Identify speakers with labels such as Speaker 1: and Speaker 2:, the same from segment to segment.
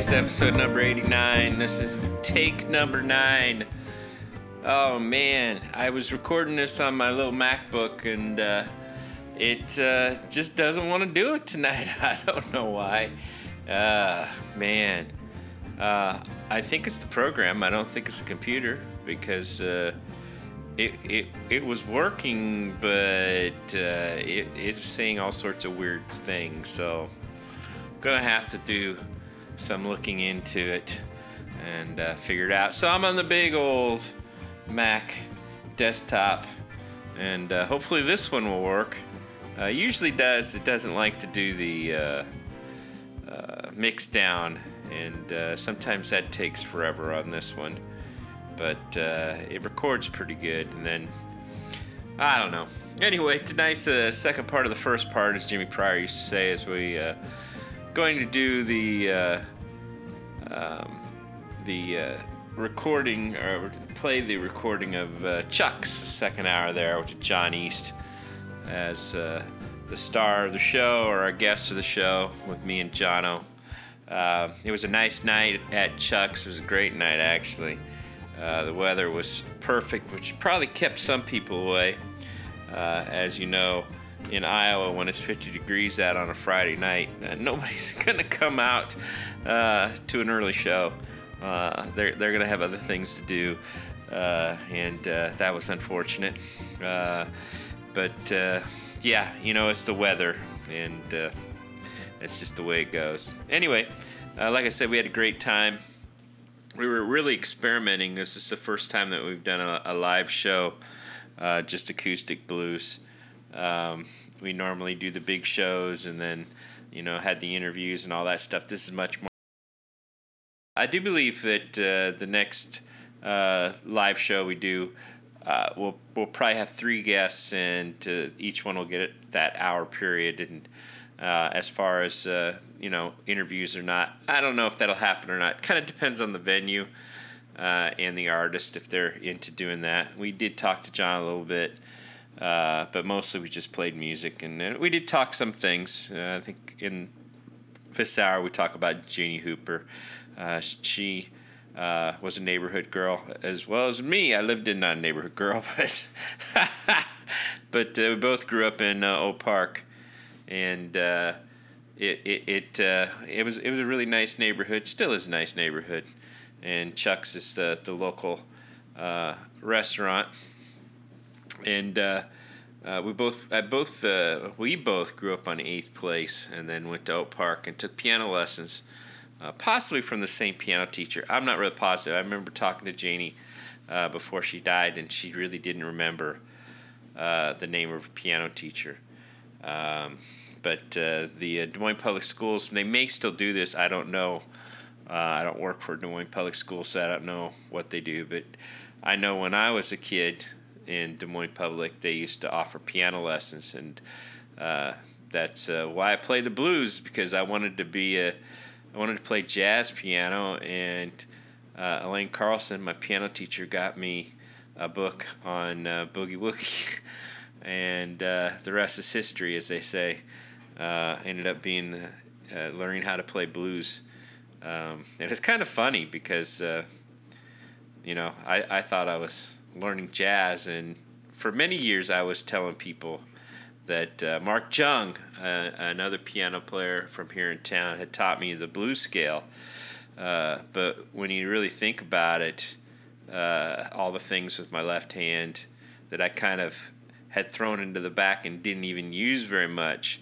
Speaker 1: Showcase, episode number 89. This is take number nine. Oh man, I was recording this on my little MacBook and uh, it uh, just doesn't want to do it tonight. I don't know why. Uh, man, uh, I think it's the program. I don't think it's the computer because uh, it, it, it was working, but uh, it, it's saying all sorts of weird things. So I'm gonna have to do some looking into it and uh, out. So I'm on the big old Mac desktop, and uh, hopefully this one will work. Uh, usually does. It doesn't like to do the uh, uh, mix down, and uh, sometimes that takes forever on this one. But it records pretty good, and then I don't know. Anyway, tonight's the second part of the first part, as Jimmy Pryor used to say, as we going to do the uh, um, the uh, recording or play the recording of uh, Chuck's second hour there with Jon East as uh, the star of the show or our guest of the show with me and Jono. Uh, it was a nice night at Chuck's. It was a great night actually. Uh, the weather was perfect, which probably kept some people away. Uh, as you know, in Iowa, when it's 50 degrees out on a Friday night, uh, nobody's to come out uh, to an early show. Uh, they're they're to have other things to do, uh, and uh, that was unfortunate. Uh, but yeah, you know, it's the weather, and that's just the way it goes. Anyway, like I said, we had a great time we were really experimenting. This is the first time that we've done a, a live show, just acoustic blues. Um, we normally do the big shows and then, you know, had the interviews and all that stuff. This is much more. I do believe that uh, the next uh, live show we do, uh, we'll we'll probably have three guests, and uh, each one will get that hour period. And uh, as far as uh, you know, interviews or not, I don't know if that'll happen or not. Kind of depends on the venue and the artist if they're into doing that. We did talk to Jon a little bit, uh, but mostly we just played music, and uh, we did talk some things. Uh, I think in this hour we talk about Jeannie Hooper. Uh, she uh, was a neighborhood girl as well as me. I lived in not a neighborhood girl, but but uh, we both grew up in Oak Park, and it it it, it was it was a really nice neighborhood. Still is a nice neighborhood, and Chuck's is the the local restaurant, and. Uh, uh, we both, I both, uh, we both grew up on Eighth Place, and then went to Oak Park and took piano lessons, uh, possibly from the same piano teacher. I'm not really positive. I remember talking to Janie uh, before she died, and she really didn't remember uh, the name of her piano teacher. Um, but the Des Moines Public Schools, they may still do this. I don't know. I don't work for Des Moines Public Schools, so I don't know what they do. But I know when I was a kid in Des Moines Public, they used to offer piano lessons, and uh, that's uh, why I play the blues because I wanted to be a, I wanted to play jazz piano, and uh, Elaine Carlson, my piano teacher, got me a book on uh, boogie woogie, and uh, the rest is history, as they say. Uh, ended up being learning how to play blues, um, and it's kind of funny because you know I, I thought I was learning jazz, and for many years I was telling people that uh, Mark Jung, uh, another piano player from here in town, had taught me the blues scale. Uh, but when you really think about it, uh, all the things with my left hand that I kind of had thrown into the back and didn't even use very much,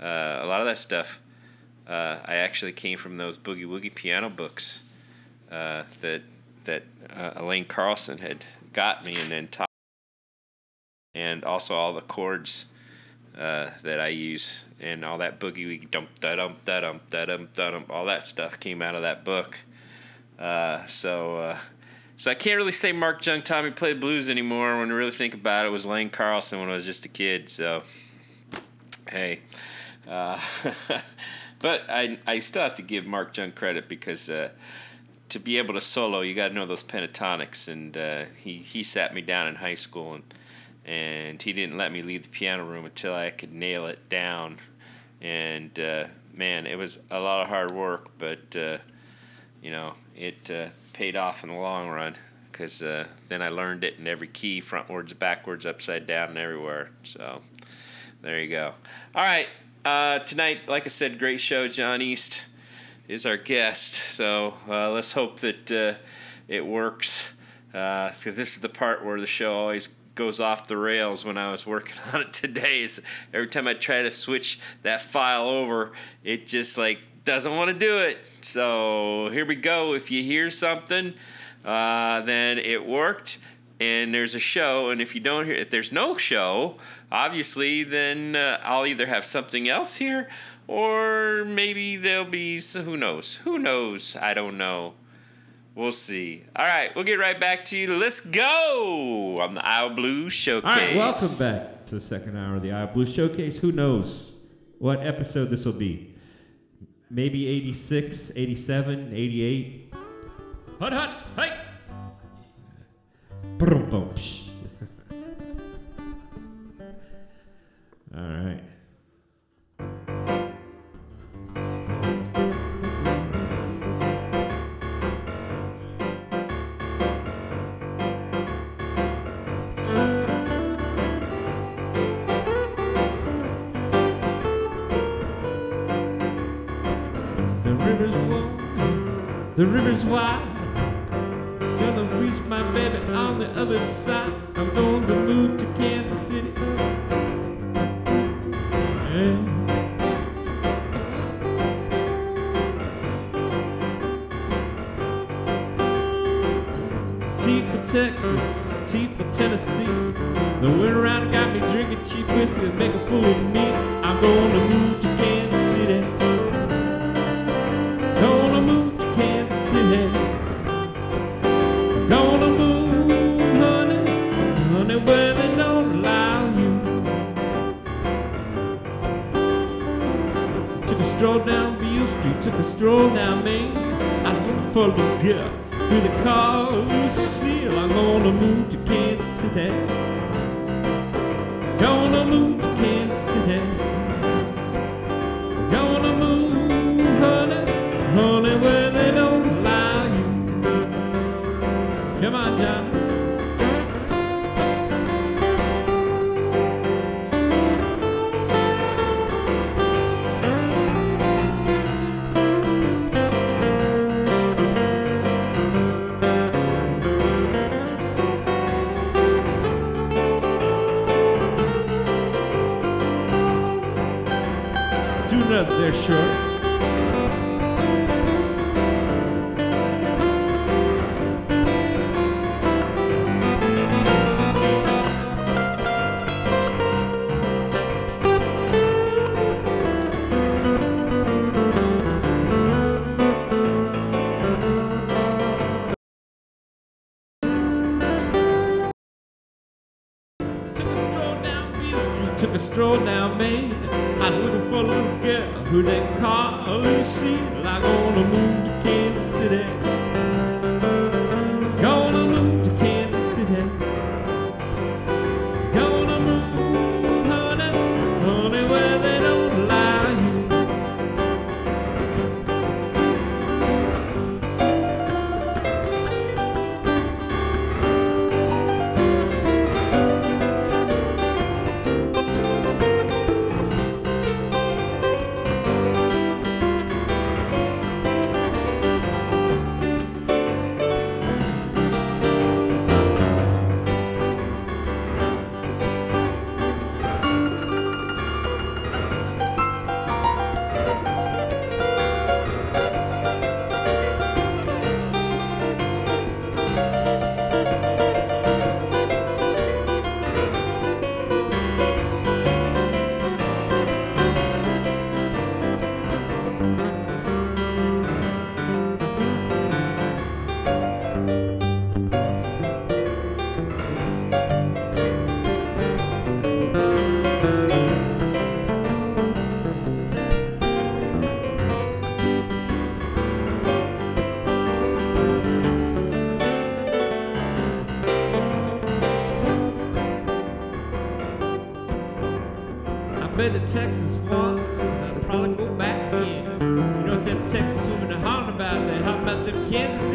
Speaker 1: uh, a lot of that stuff uh, I actually came from those boogie woogie piano books that that Elaine Carlson had got me and then and also all the chords uh, that I use and all that boogie woogie dum da dum da dum da dum da dum all that stuff came out of that book. Uh, so uh, so I can't really say Mark Jung taught me to play blues anymore. When I really think about it, it was Lane Carlson when I was just a kid. So hey, uh, but I I still have to give Mark Jung credit because. To be able to solo, you got to know those pentatonics, and uh, he he sat me down in high school, and and he didn't let me leave the piano room until I could nail it down, and uh, man, it was a lot of hard work, but uh, you know, it uh, paid off in the long run because uh, then I learned it in every key, frontwards, backwards, upside down, and everywhere. So there you go. All right, uh, tonight, like I said, great show. Jon East is our guest, so uh, let's hope that uh, it works. Because this is the part where the show always goes off the rails when I was working on it today. Is every time I try to switch that file over, it just like doesn't want to do it. So here we go. If you hear something, uh, then it worked and there's a show. And if you don't hear, if there's no show, obviously, then uh, I'll either have something else here or maybe there'll be, who knows? Who knows? I don't know. We'll see. All right, we'll get right back to you. Let's go on the Isle Blue Showcase.
Speaker 2: All right, welcome back to the second hour of the Iowa Blues Showcase. Who knows what episode this will be? Maybe 86, 87, 88. Hut hut, hey! Brum, bum, psh. All right. The river's wide. Gonna reach my baby on the other side. I'm going to move to Kansas City. Yeah. For Texas, T for Tennessee. The winter round got me drinking cheap whiskey and make a fool of me. I'm gonna move to looking girl who they call Lucille. I'm hollering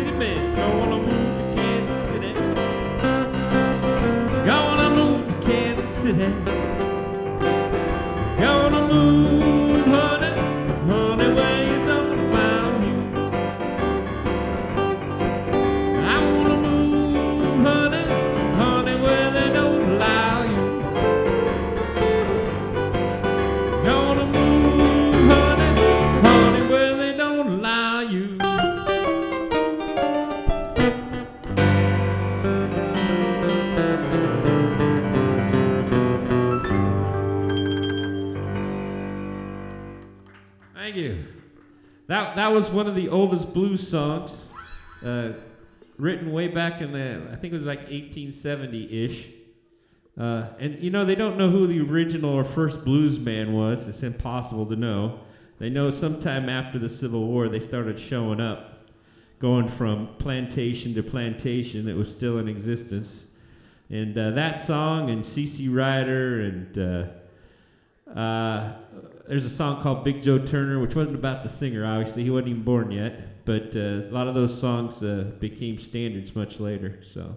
Speaker 2: was one of the oldest blues songs, uh, written way back in the I think it was like 1870 ish. Uh, and you know they don't know who the original or first blues man was. It's impossible to know. They know sometime after the Civil War they started showing up, going from plantation to plantation that was still in existence. And uh, that song and C.C. Rider and uh, uh, there's a song called Big Joe Turner, which wasn't about the singer, obviously. He wasn't even born yet. But uh, a lot of those songs uh, became standards much later. So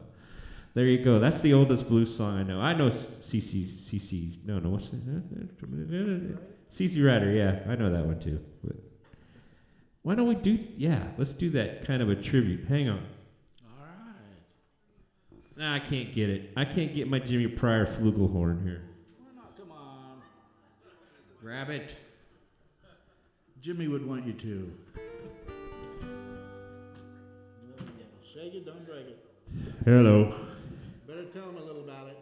Speaker 2: there you go. That's the oldest blues song I know. I know CC, CC, no, no, what's it? CC Rider, yeah, I know that one too. But why don't we do, yeah, let's do that kind of a tribute. Hang on.
Speaker 3: All right.
Speaker 2: Nah, I can't get it. I can't get my Jimmy Pryor flugelhorn here.
Speaker 3: Grab it. Jimmy would want you to. There you go. Shake it, don't break it.
Speaker 2: Hello.
Speaker 3: Better tell him a little about it.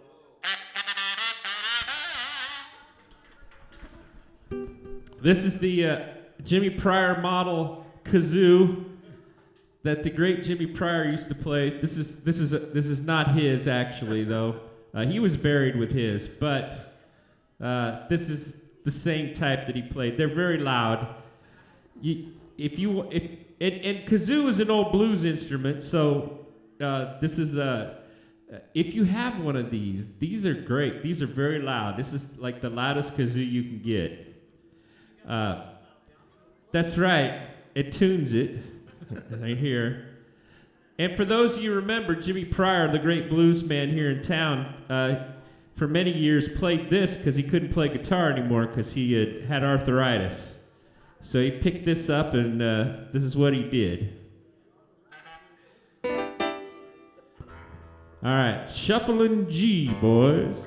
Speaker 2: This is the uh, Jimmy Pryor model kazoo that the great Jimmy Pryor used to play. This is this is this is not his actually though. Uh, he was buried with his, but uh, this is the same type that he played. They're very loud. You, if you if and, and kazoo is an old blues instrument, so uh, this is a. If you have one of these, these are great. These are very loud. This is like the loudest kazoo you can get. Uh, that's right. It tunes it right here. And for those of you remember, Jimmy Pryor, the great blues man here in town, uh, for many years played this because he couldn't play guitar anymore because he had, had arthritis. So he picked this up, and uh, this is what he did. All right, shuffling G, boys.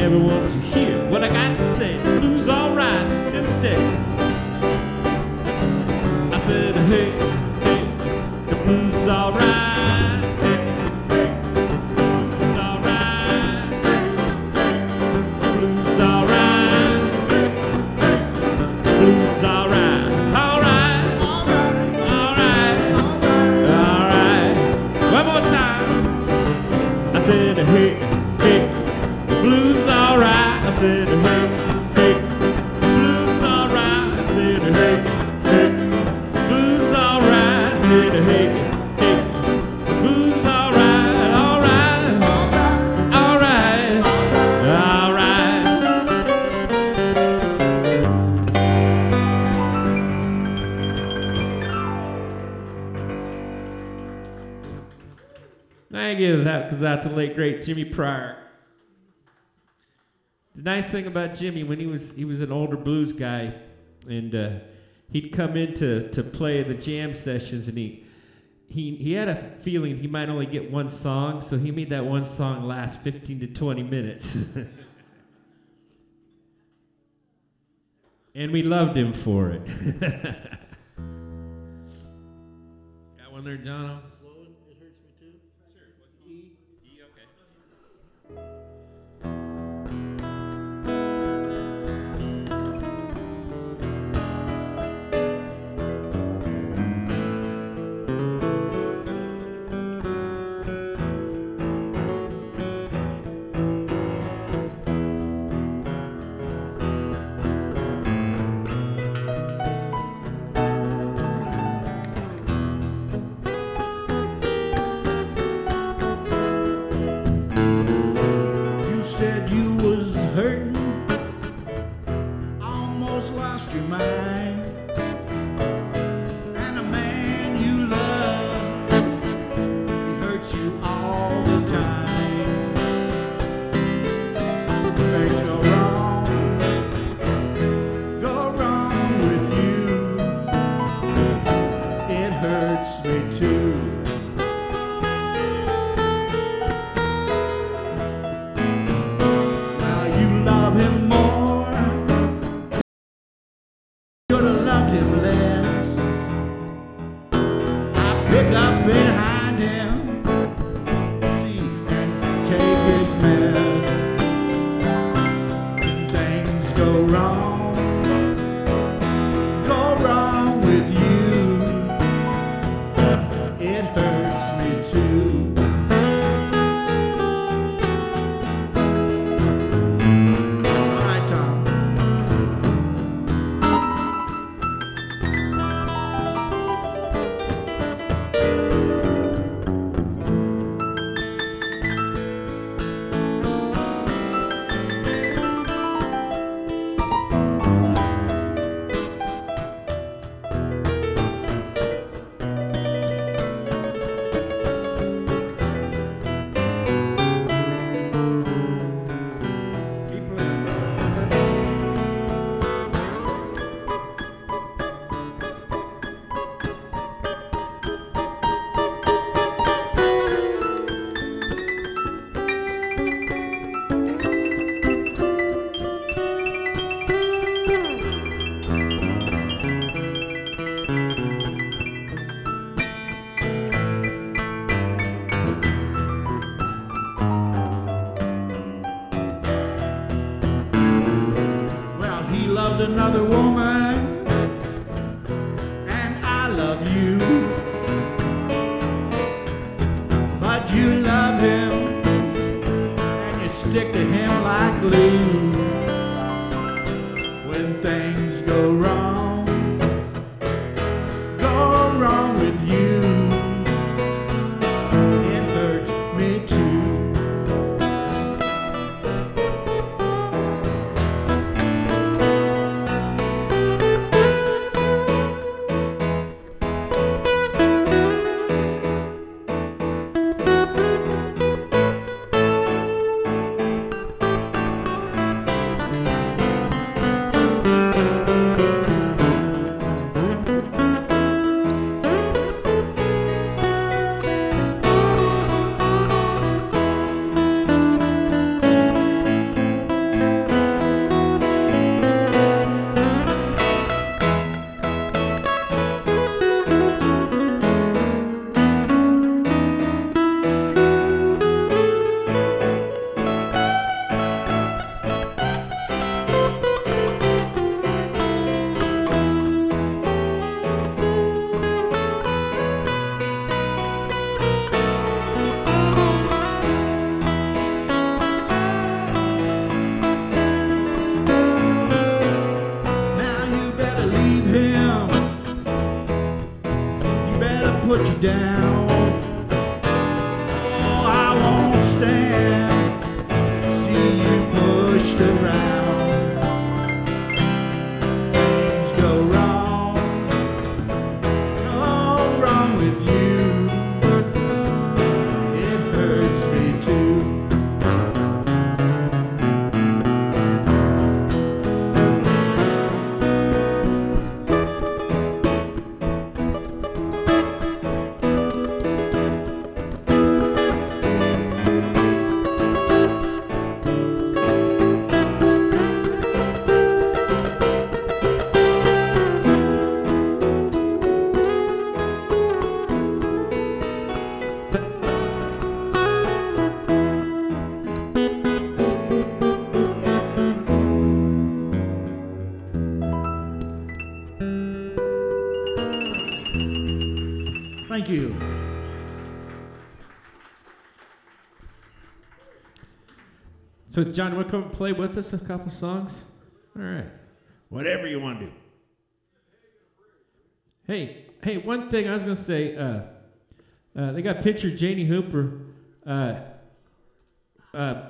Speaker 2: everyone to hear what I got to say. Blues great, Jimmy Pryor. The nice thing about Jimmy, when he was he was an older blues guy, and uh, he'd come in to, to play the jam sessions, and he he he had a feeling he might only get one song, so he made that one song last fifteen to twenty minutes. and we loved him for it. Got one there,
Speaker 3: Donald.
Speaker 2: So, Jon, you want to come play with us a couple songs? All right. Whatever you want to do. Hey, hey, one thing I was going to say. Uh, uh, they got picture Janie Hooper. Uh, uh,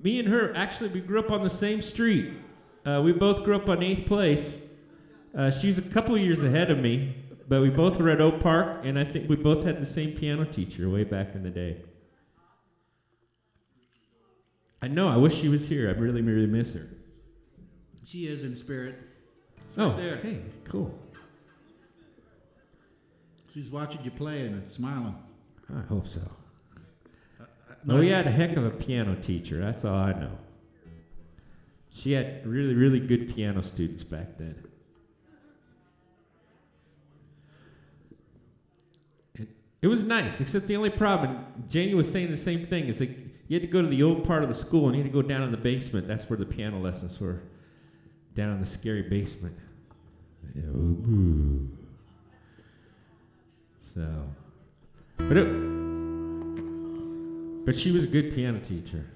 Speaker 2: me and her, actually, we grew up on the same street. Uh, we both grew up on 8th Place. Uh, she's a couple years ahead of me, but we both were at Oak Park, and I think we both had the same piano teacher way back in the day. I know. I wish she was here. I really, really miss her.
Speaker 3: She is in spirit.
Speaker 2: oh,
Speaker 3: there.
Speaker 2: hey, cool.
Speaker 3: She's watching you play and smiling.
Speaker 2: I hope so.
Speaker 3: Uh, uh, oh, no,
Speaker 2: well, we had a heck of a piano teacher. That's all I know. She had really, really good piano students back then. It, it was nice, except the only problem, Janie was saying the same thing. Is like you had to go to the old part of the school and you had to go down in the basement. That's where the piano lessons were, down in the scary basement. So, but it, but she was a good piano teacher.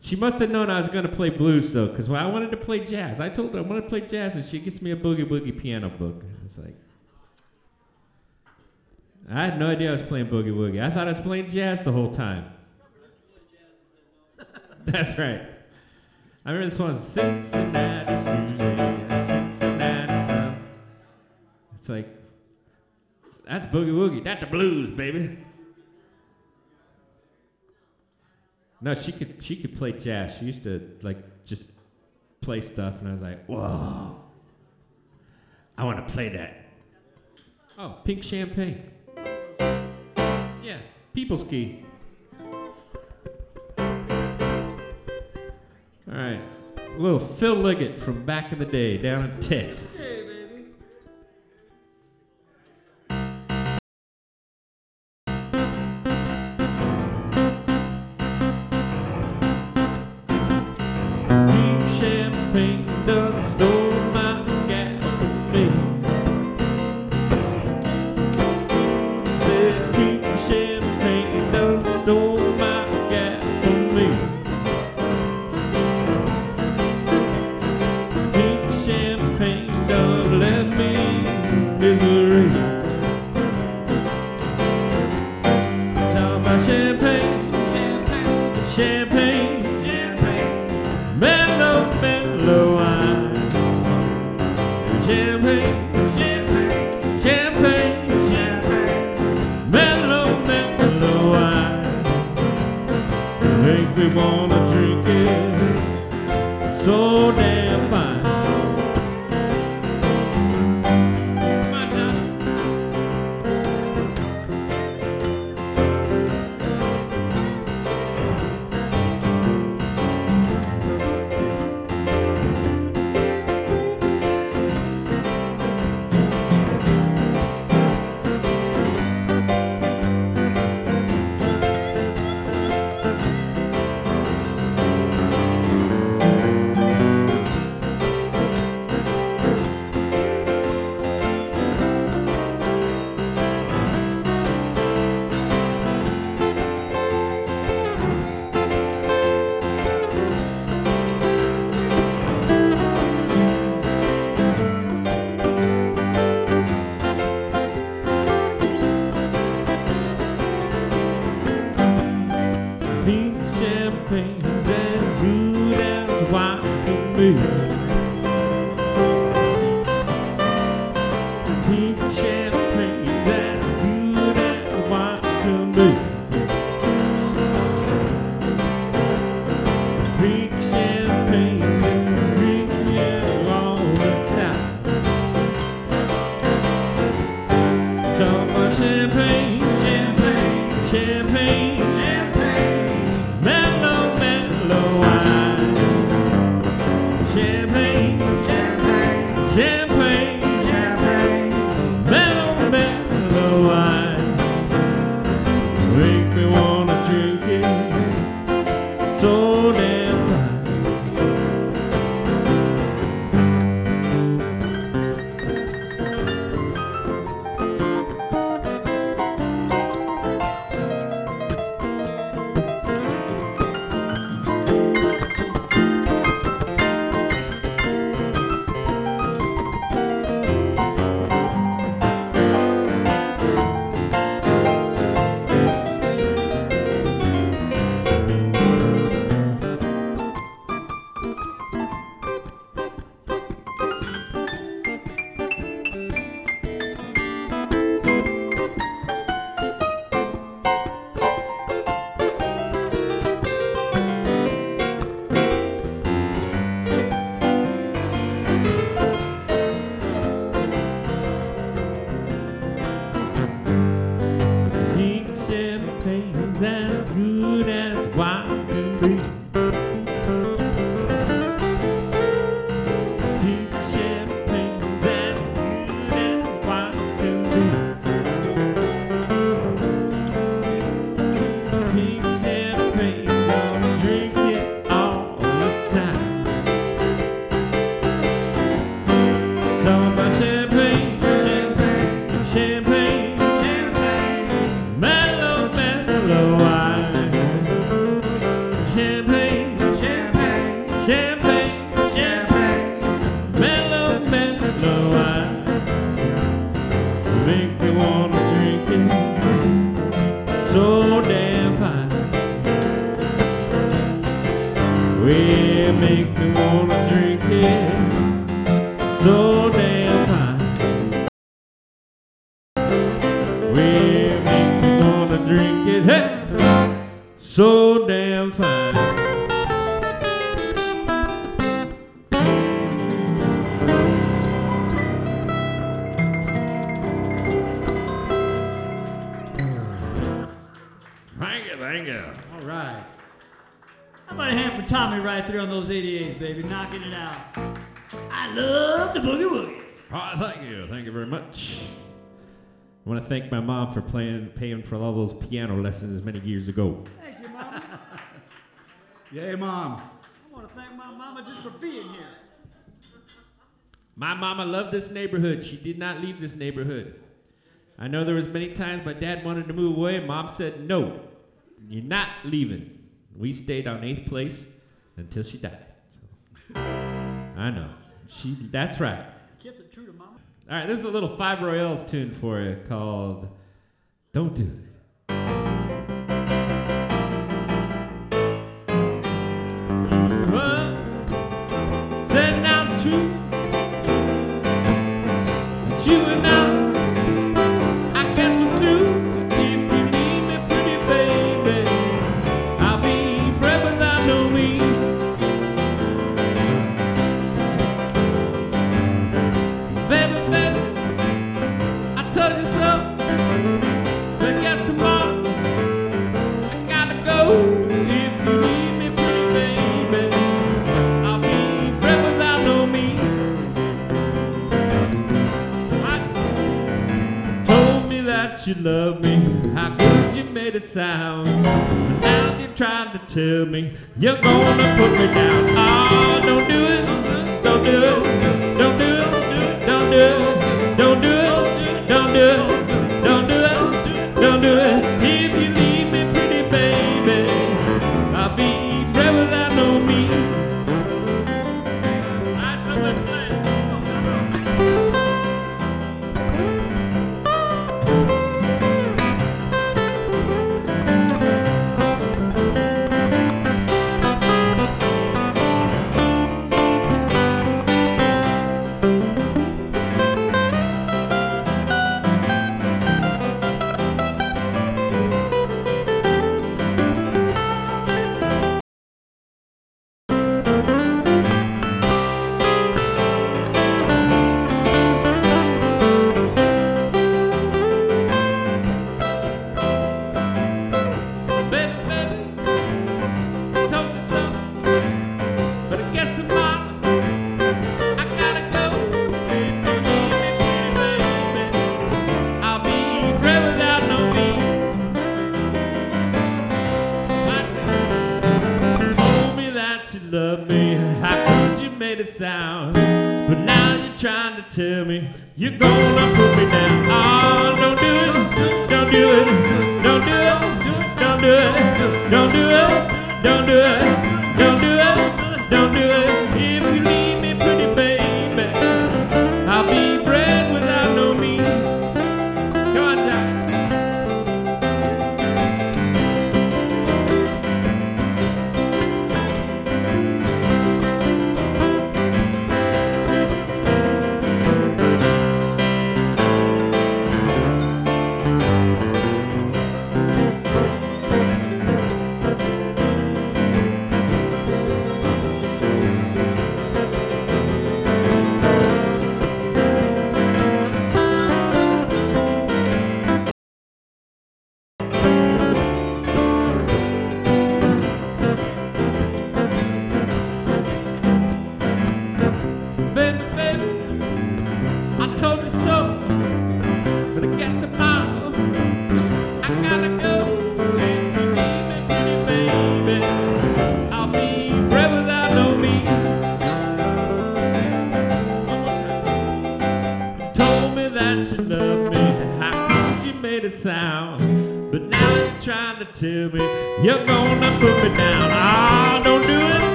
Speaker 2: She must have known I was going to play blues, though, because I wanted to play jazz. I told her I want to play jazz, and she gets me a boogie woogie piano book. It's like, I had no idea I was playing boogie woogie. I thought I was playing jazz the whole time. That's right. I remember this one was Cincinnati Susie, Cincinnati. It's like, that's boogie woogie. That's the blues, baby. No, she could she could play jazz. She used to like just play stuff, and I was like, whoa, I want to play that. Oh, pink champagne. Yeah, people's key. All right, a little Phil Liggett from back in the day down in Texas. Banger. All
Speaker 3: right.
Speaker 4: How about a hand for Tommy right there on those 88s, baby, knocking it out. I love the boogie woogie.
Speaker 2: All right, thank you. Thank you very much. I want to thank my mom for playing, paying for all those piano lessons many years ago.
Speaker 4: Thank you, Mom.
Speaker 3: Yay, Mom.
Speaker 4: I want to thank my mama just for being here.
Speaker 2: My mama loved this neighborhood. She did not leave this neighborhood. I know there was many times my dad wanted to move away. Mom said no. You're not leaving. We stayed on eighth place until she died. So. I know. She. That's right.
Speaker 4: Kept it true to mama.
Speaker 2: All right, this is a little Five Royales tune for you called "Don't Do It."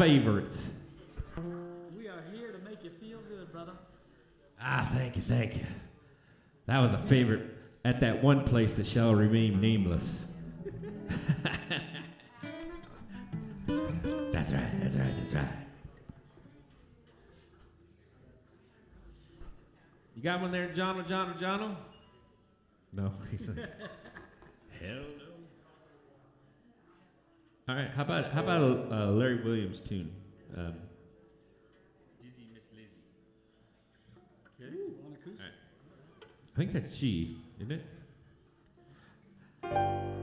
Speaker 2: favorites.
Speaker 4: We are here to make you feel good, brother.
Speaker 2: Ah, thank you, thank you. That was a favorite at that one place that shall remain nameless. that's right, that's right, that's right. You got one there, John or John or John? No. Hell all right. How about how about a, Larry Williams tune? Um, Dizzy Miss Lizzy. Okay. I think that's G, isn't it?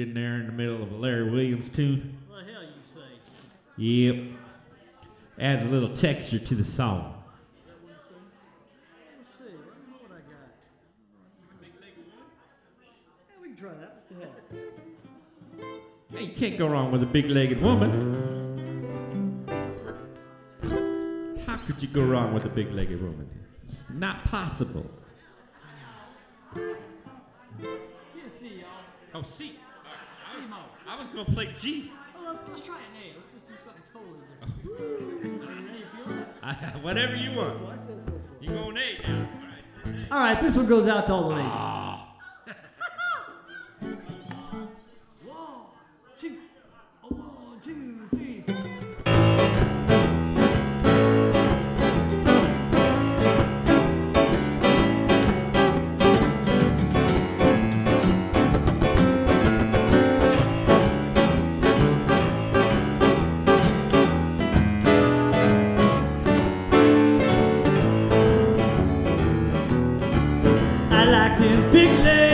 Speaker 2: in there in the middle of a Larry Williams tune.
Speaker 4: What the hell you say?
Speaker 2: Yep. Adds a little texture to the song.
Speaker 4: That.
Speaker 2: hey, you can't go wrong with a big-legged woman. How could you go wrong with a big-legged woman? It's not possible. Oh,
Speaker 4: see.
Speaker 2: I was gonna play G.
Speaker 4: Well, let's, let's try an A. Let's just do something totally different. I you
Speaker 2: feeling? Whatever you want. You going A now? All right,
Speaker 4: this one goes out to all the ladies.
Speaker 2: Ah.
Speaker 4: in big name.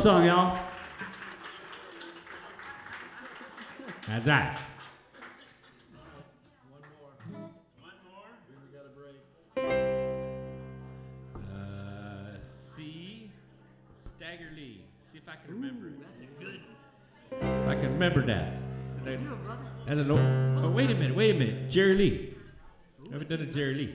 Speaker 4: song, y'all.
Speaker 2: That's right. Uh, I can remember Ooh, That's a good. If I can remember that. Oh, wait a minute, wait a minute. Jerry Lee. Ooh. Haven't done a Jerry Lee.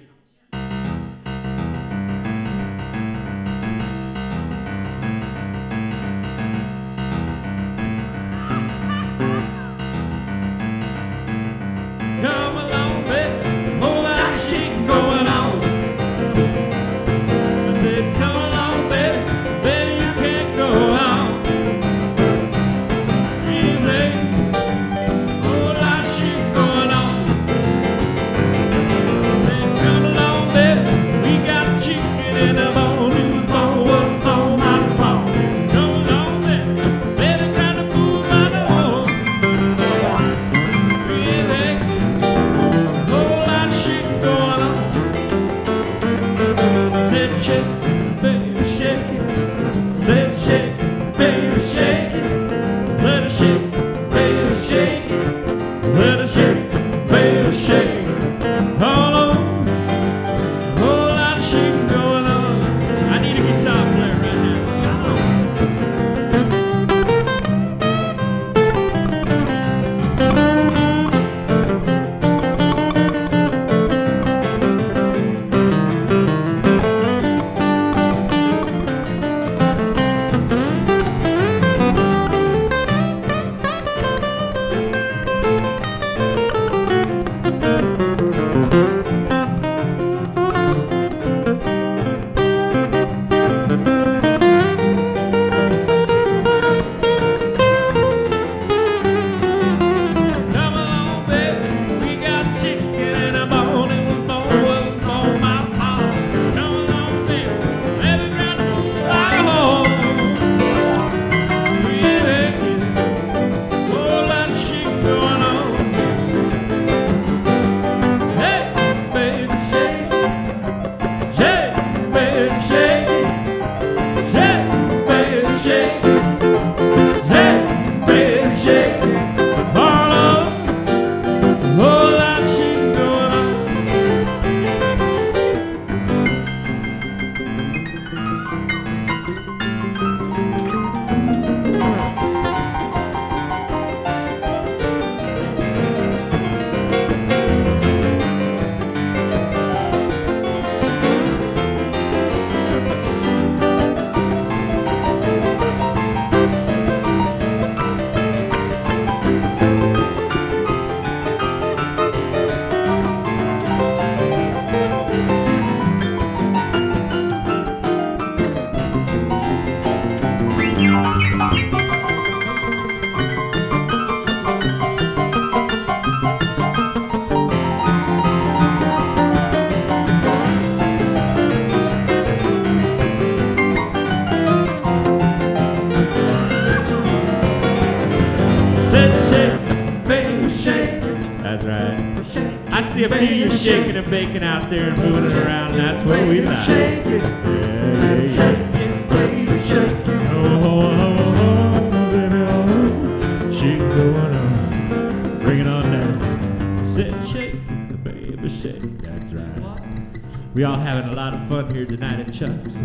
Speaker 2: shots.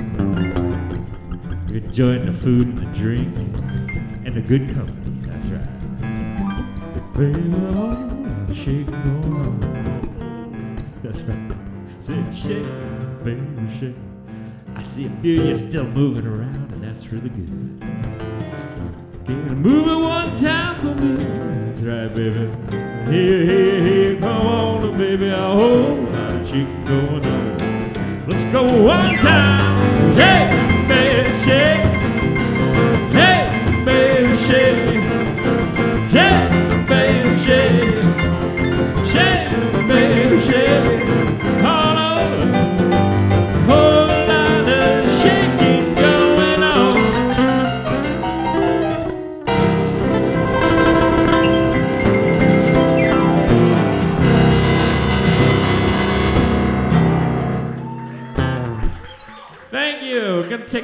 Speaker 2: You're enjoying the food and the drink and the good company. That's right. Baby, oh, shake going on. That's right. Say, shake, baby, shake. I see a few of you still moving around, and that's really good.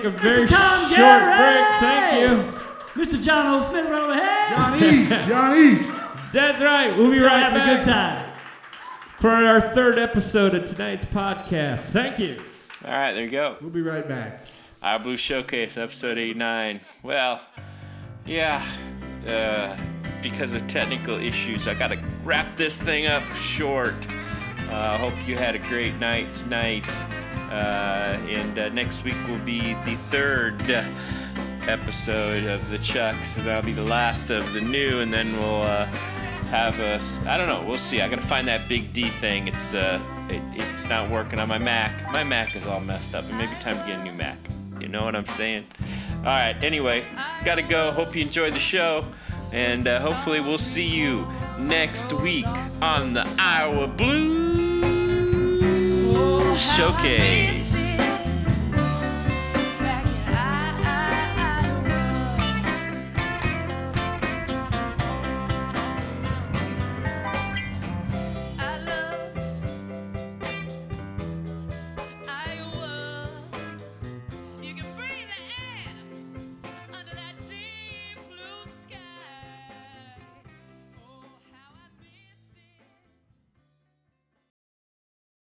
Speaker 2: A
Speaker 5: very
Speaker 4: Tom
Speaker 5: short
Speaker 4: Garrett!
Speaker 5: break. Thank you.
Speaker 4: Mr. Jono Smith, right over here.
Speaker 3: Jon East, Jon East.
Speaker 5: That's right. We'll be right
Speaker 4: Have
Speaker 5: back
Speaker 4: a good time.
Speaker 5: for our third episode of tonight's podcast. Thank you.
Speaker 2: All right, there you go.
Speaker 3: We'll be right back.
Speaker 2: Our Blue Showcase, episode 89. Well, yeah, uh, because of technical issues, I gotta wrap this thing up short. Uh, hope you had a great night tonight. Uh, and uh, next week will be the third episode of the Chucks, and that'll be the last of the new, and then we'll uh, have a. I don't know. We'll see. I gotta find that big D thing. It's uh, it, it's not working on my Mac. My Mac is all messed up. It may be time to get a new Mac. You know what I'm saying? All right. Anyway, gotta go. Hope you enjoyed the show, and uh, hopefully we'll see you next week on the Iowa Blue Showcase.